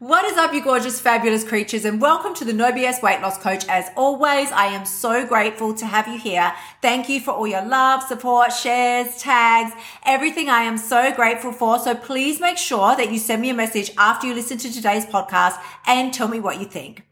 What is up, you gorgeous, fabulous creatures, and welcome to the No BS Weight Loss Coach. As always, I am so grateful to have you here. Thank you for all your love, support, shares, tags, everything I am so grateful for. So please make sure that you send me a message after you listen to today's podcast and tell me what you think.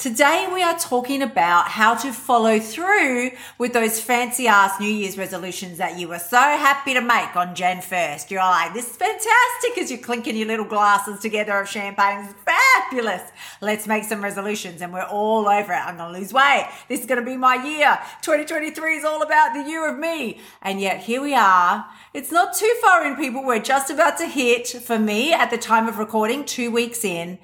Today we are talking about how to follow through with those fancy ass New Year's resolutions that you were so happy to make on Jan 1st. You're like, this is fantastic as you're clinking your little glasses together of champagne. It's fabulous. Let's make some resolutions and we're all over it. I'm going to lose weight. This is going to be my year. 2023 is all about the year of me. And yet here we are. It's not too far in people. We're just about to hit for me at the time of recording, two weeks in.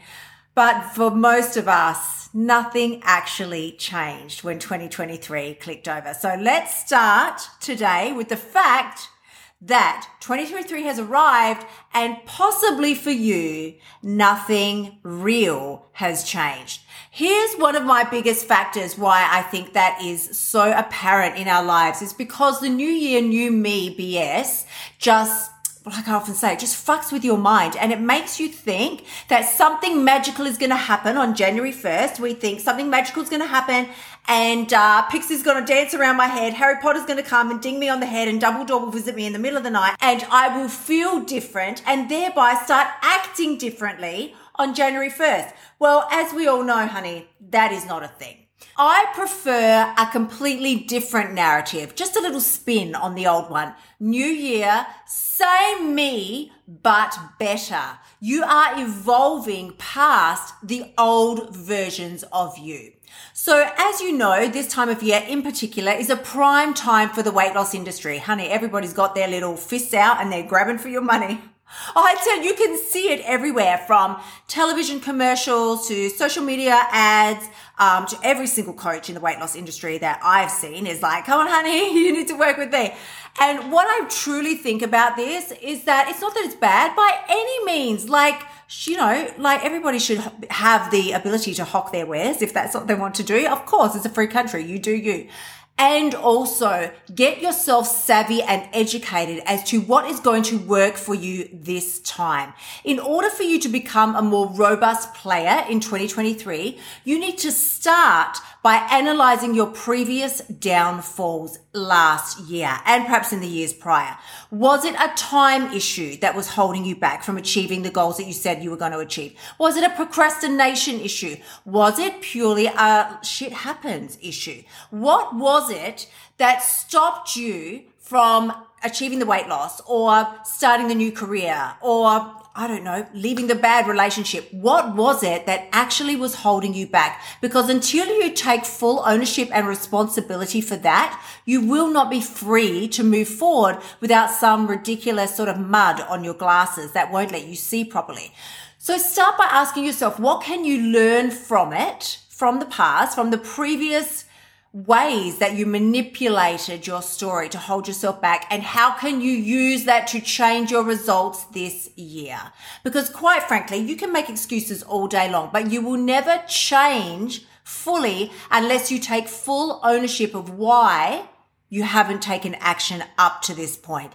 But for most of us, nothing actually changed when 2023 clicked over. So let's start today with the fact that 2023 has arrived and possibly for you, nothing real has changed. Here's one of my biggest factors why I think that is so apparent in our lives is because the new year, new me BS just like I often say, it just fucks with your mind and it makes you think that something magical is going to happen on January 1st. We think something magical is going to happen and uh, Pixie's going to dance around my head. Harry Potter's going to come and ding me on the head and Dumbledore will visit me in the middle of the night and I will feel different and thereby start acting differently on January 1st. Well, as we all know, honey, that is not a thing. I prefer a completely different narrative, just a little spin on the old one. New year, same me, but better. You are evolving past the old versions of you. So, as you know, this time of year in particular is a prime time for the weight loss industry. Honey, everybody's got their little fists out and they're grabbing for your money. Oh, I tell you, you can see it everywhere from television commercials to social media ads um, to every single coach in the weight loss industry that I've seen is like, come on, honey, you need to work with me. And what I truly think about this is that it's not that it's bad by any means. Like, you know, like everybody should have the ability to hock their wares if that's what they want to do. Of course, it's a free country. You do you and also get yourself savvy and educated as to what is going to work for you this time. In order for you to become a more robust player in 2023, you need to start by analyzing your previous downfalls last year and perhaps in the years prior. Was it a time issue that was holding you back from achieving the goals that you said you were going to achieve? Was it a procrastination issue? Was it purely a shit happens issue? What was it that stopped you from achieving the weight loss or starting the new career or I don't know, leaving the bad relationship. What was it that actually was holding you back? Because until you take full ownership and responsibility for that, you will not be free to move forward without some ridiculous sort of mud on your glasses that won't let you see properly. So start by asking yourself, what can you learn from it, from the past, from the previous ways that you manipulated your story to hold yourself back and how can you use that to change your results this year? Because quite frankly, you can make excuses all day long, but you will never change fully unless you take full ownership of why you haven't taken action up to this point.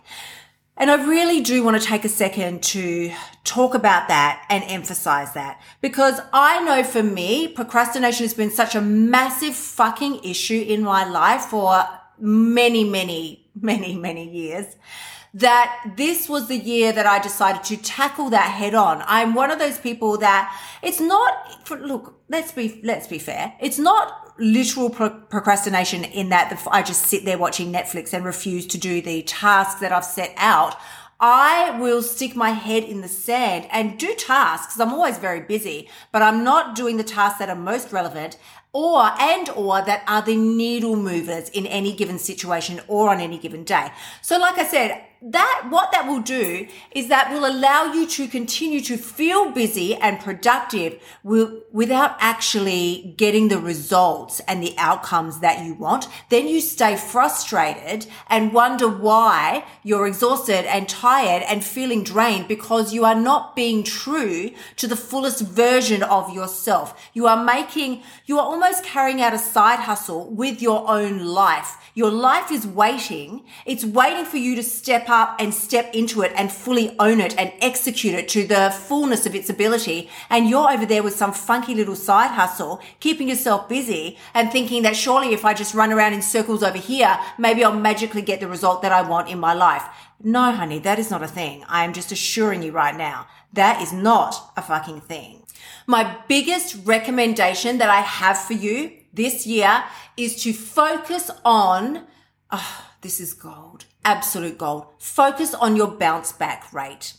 And I really do want to take a second to talk about that and emphasize that because I know for me, procrastination has been such a massive fucking issue in my life for many, many, many, many years that this was the year that I decided to tackle that head on. I'm one of those people that it's not, look, let's be, let's be fair. It's not literal pro- procrastination in that I just sit there watching Netflix and refuse to do the tasks that I've set out. I will stick my head in the sand and do tasks. I'm always very busy, but I'm not doing the tasks that are most relevant or and or that are the needle movers in any given situation or on any given day. So like I said, that what that will do is that will allow you to continue to feel busy and productive without actually getting the results and the outcomes that you want. Then you stay frustrated and wonder why you're exhausted and tired and feeling drained because you are not being true to the fullest version of yourself. You are making, you are almost carrying out a side hustle with your own life. Your life is waiting. It's waiting for you to step up and step into it and fully own it and execute it to the fullness of its ability. And you're over there with some funky little side hustle, keeping yourself busy and thinking that surely if I just run around in circles over here, maybe I'll magically get the result that I want in my life. No, honey, that is not a thing. I am just assuring you right now. That is not a fucking thing. My biggest recommendation that I have for you this year is to focus on, oh, this is gold, absolute gold. Focus on your bounce back rate.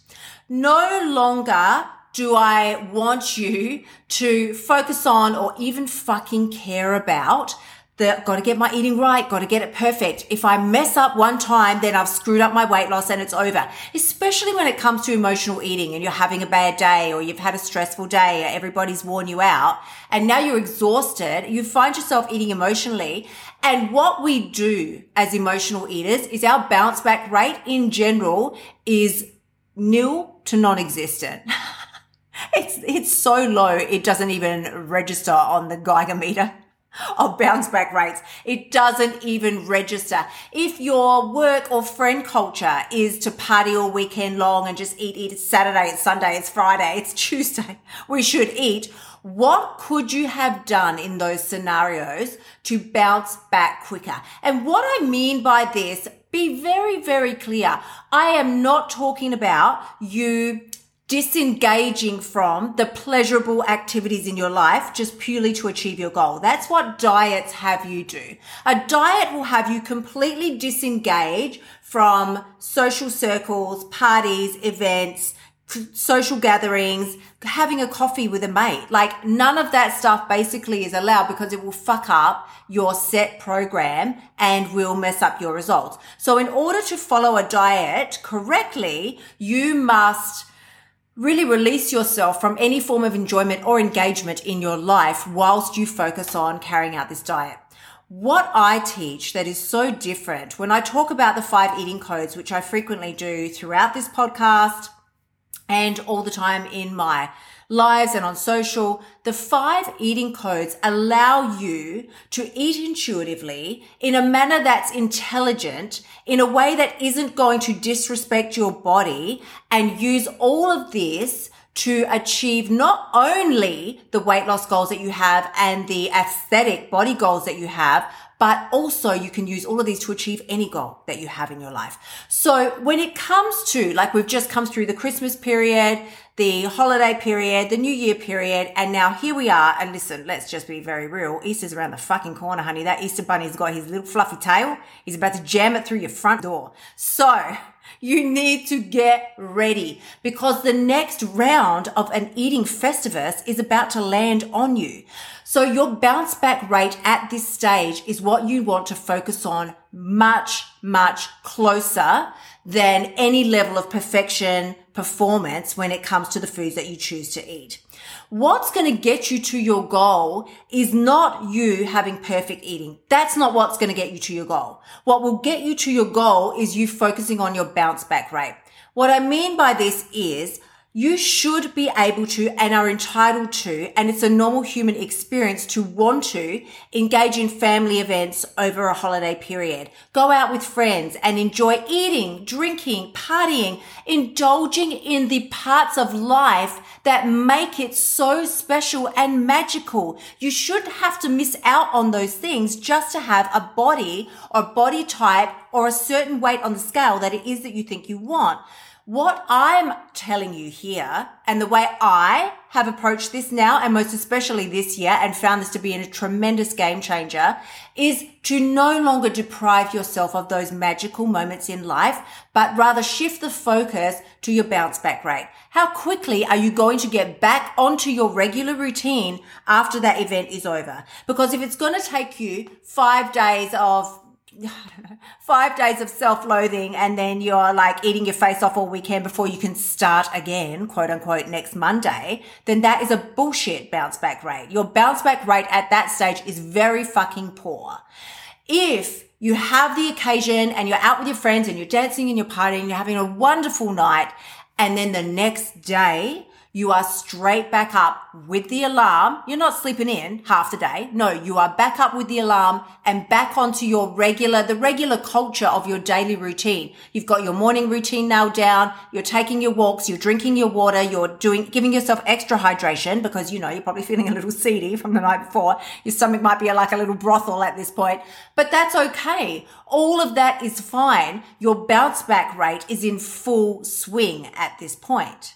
No longer do I want you to focus on or even fucking care about that got to get my eating right, got to get it perfect. If I mess up one time, then I've screwed up my weight loss and it's over. Especially when it comes to emotional eating and you're having a bad day or you've had a stressful day, or everybody's worn you out and now you're exhausted, you find yourself eating emotionally. And what we do as emotional eaters is our bounce back rate in general is nil to non-existent. it's, it's so low. It doesn't even register on the Geiger meter of bounce back rates. It doesn't even register. If your work or friend culture is to party all weekend long and just eat, eat, it's Saturday, it's Sunday, it's Friday, it's Tuesday, we should eat. What could you have done in those scenarios to bounce back quicker? And what I mean by this, be very, very clear. I am not talking about you disengaging from the pleasurable activities in your life just purely to achieve your goal. That's what diets have you do. A diet will have you completely disengage from social circles, parties, events, social gatherings, having a coffee with a mate. Like none of that stuff basically is allowed because it will fuck up your set program and will mess up your results. So in order to follow a diet correctly, you must Really release yourself from any form of enjoyment or engagement in your life whilst you focus on carrying out this diet. What I teach that is so different when I talk about the five eating codes, which I frequently do throughout this podcast and all the time in my lives and on social, the five eating codes allow you to eat intuitively in a manner that's intelligent, in a way that isn't going to disrespect your body and use all of this to achieve not only the weight loss goals that you have and the aesthetic body goals that you have, but also you can use all of these to achieve any goal that you have in your life. So when it comes to, like we've just come through the Christmas period, the holiday period, the new year period, and now here we are. And listen, let's just be very real. Easter's around the fucking corner, honey. That Easter bunny's got his little fluffy tail. He's about to jam it through your front door. So you need to get ready because the next round of an eating festivus is about to land on you. So your bounce back rate at this stage is what you want to focus on much, much closer than any level of perfection performance when it comes to the foods that you choose to eat. What's going to get you to your goal is not you having perfect eating. That's not what's going to get you to your goal. What will get you to your goal is you focusing on your bounce back rate. What I mean by this is you should be able to and are entitled to, and it's a normal human experience to want to engage in family events over a holiday period. Go out with friends and enjoy eating, drinking, partying, indulging in the parts of life that make it so special and magical. You shouldn't have to miss out on those things just to have a body or body type or a certain weight on the scale that it is that you think you want. What I'm telling you here and the way I have approached this now and most especially this year and found this to be a tremendous game changer is to no longer deprive yourself of those magical moments in life, but rather shift the focus to your bounce back rate. How quickly are you going to get back onto your regular routine after that event is over? Because if it's going to take you five days of five days of self-loathing and then you're like eating your face off all weekend before you can start again, quote unquote, next Monday, then that is a bullshit bounce back rate. Your bounce back rate at that stage is very fucking poor. If you have the occasion and you're out with your friends and you're dancing and you're partying, and you're having a wonderful night, and then the next day you are straight back up with the alarm. You're not sleeping in half the day. No, you are back up with the alarm and back onto your regular, the regular culture of your daily routine. You've got your morning routine now down. You're taking your walks. You're drinking your water. You're doing, giving yourself extra hydration because, you know, you're probably feeling a little seedy from the night before. Your stomach might be like a little brothel at this point, but that's okay. All of that is fine. Your bounce back rate is in full swing at this point.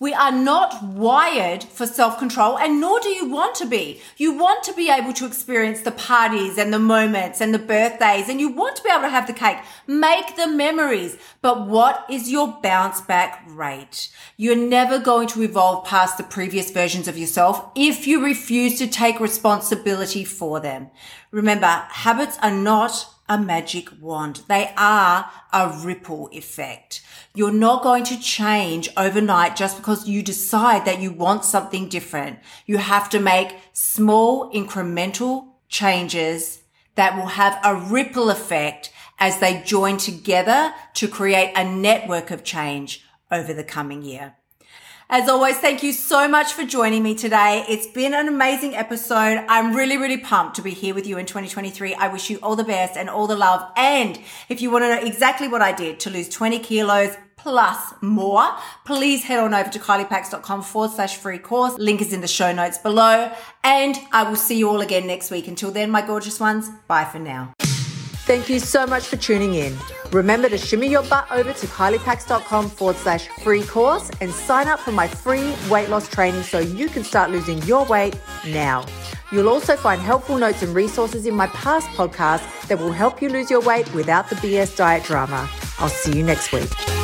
We are not wired for self control and nor do you want to be. You want to be able to experience the parties and the moments and the birthdays and you want to be able to have the cake. Make the memories. But what is your bounce back rate? You're never going to evolve past the previous versions of yourself if you refuse to take responsibility for them. Remember, habits are not a magic wand. They are a ripple effect. You're not going to change overnight just because you decide that you want something different. You have to make small incremental changes that will have a ripple effect as they join together to create a network of change over the coming year. As always, thank you so much for joining me today. It's been an amazing episode. I'm really, really pumped to be here with you in 2023. I wish you all the best and all the love. And if you want to know exactly what I did to lose 20 kilos, plus more, please head on over to kyliepax.com forward slash free course. Link is in the show notes below. And I will see you all again next week. Until then, my gorgeous ones, bye for now. Thank you so much for tuning in. Remember to shimmy your butt over to kyliepax.com forward slash free course and sign up for my free weight loss training so you can start losing your weight now. You'll also find helpful notes and resources in my past podcasts that will help you lose your weight without the BS diet drama. I'll see you next week.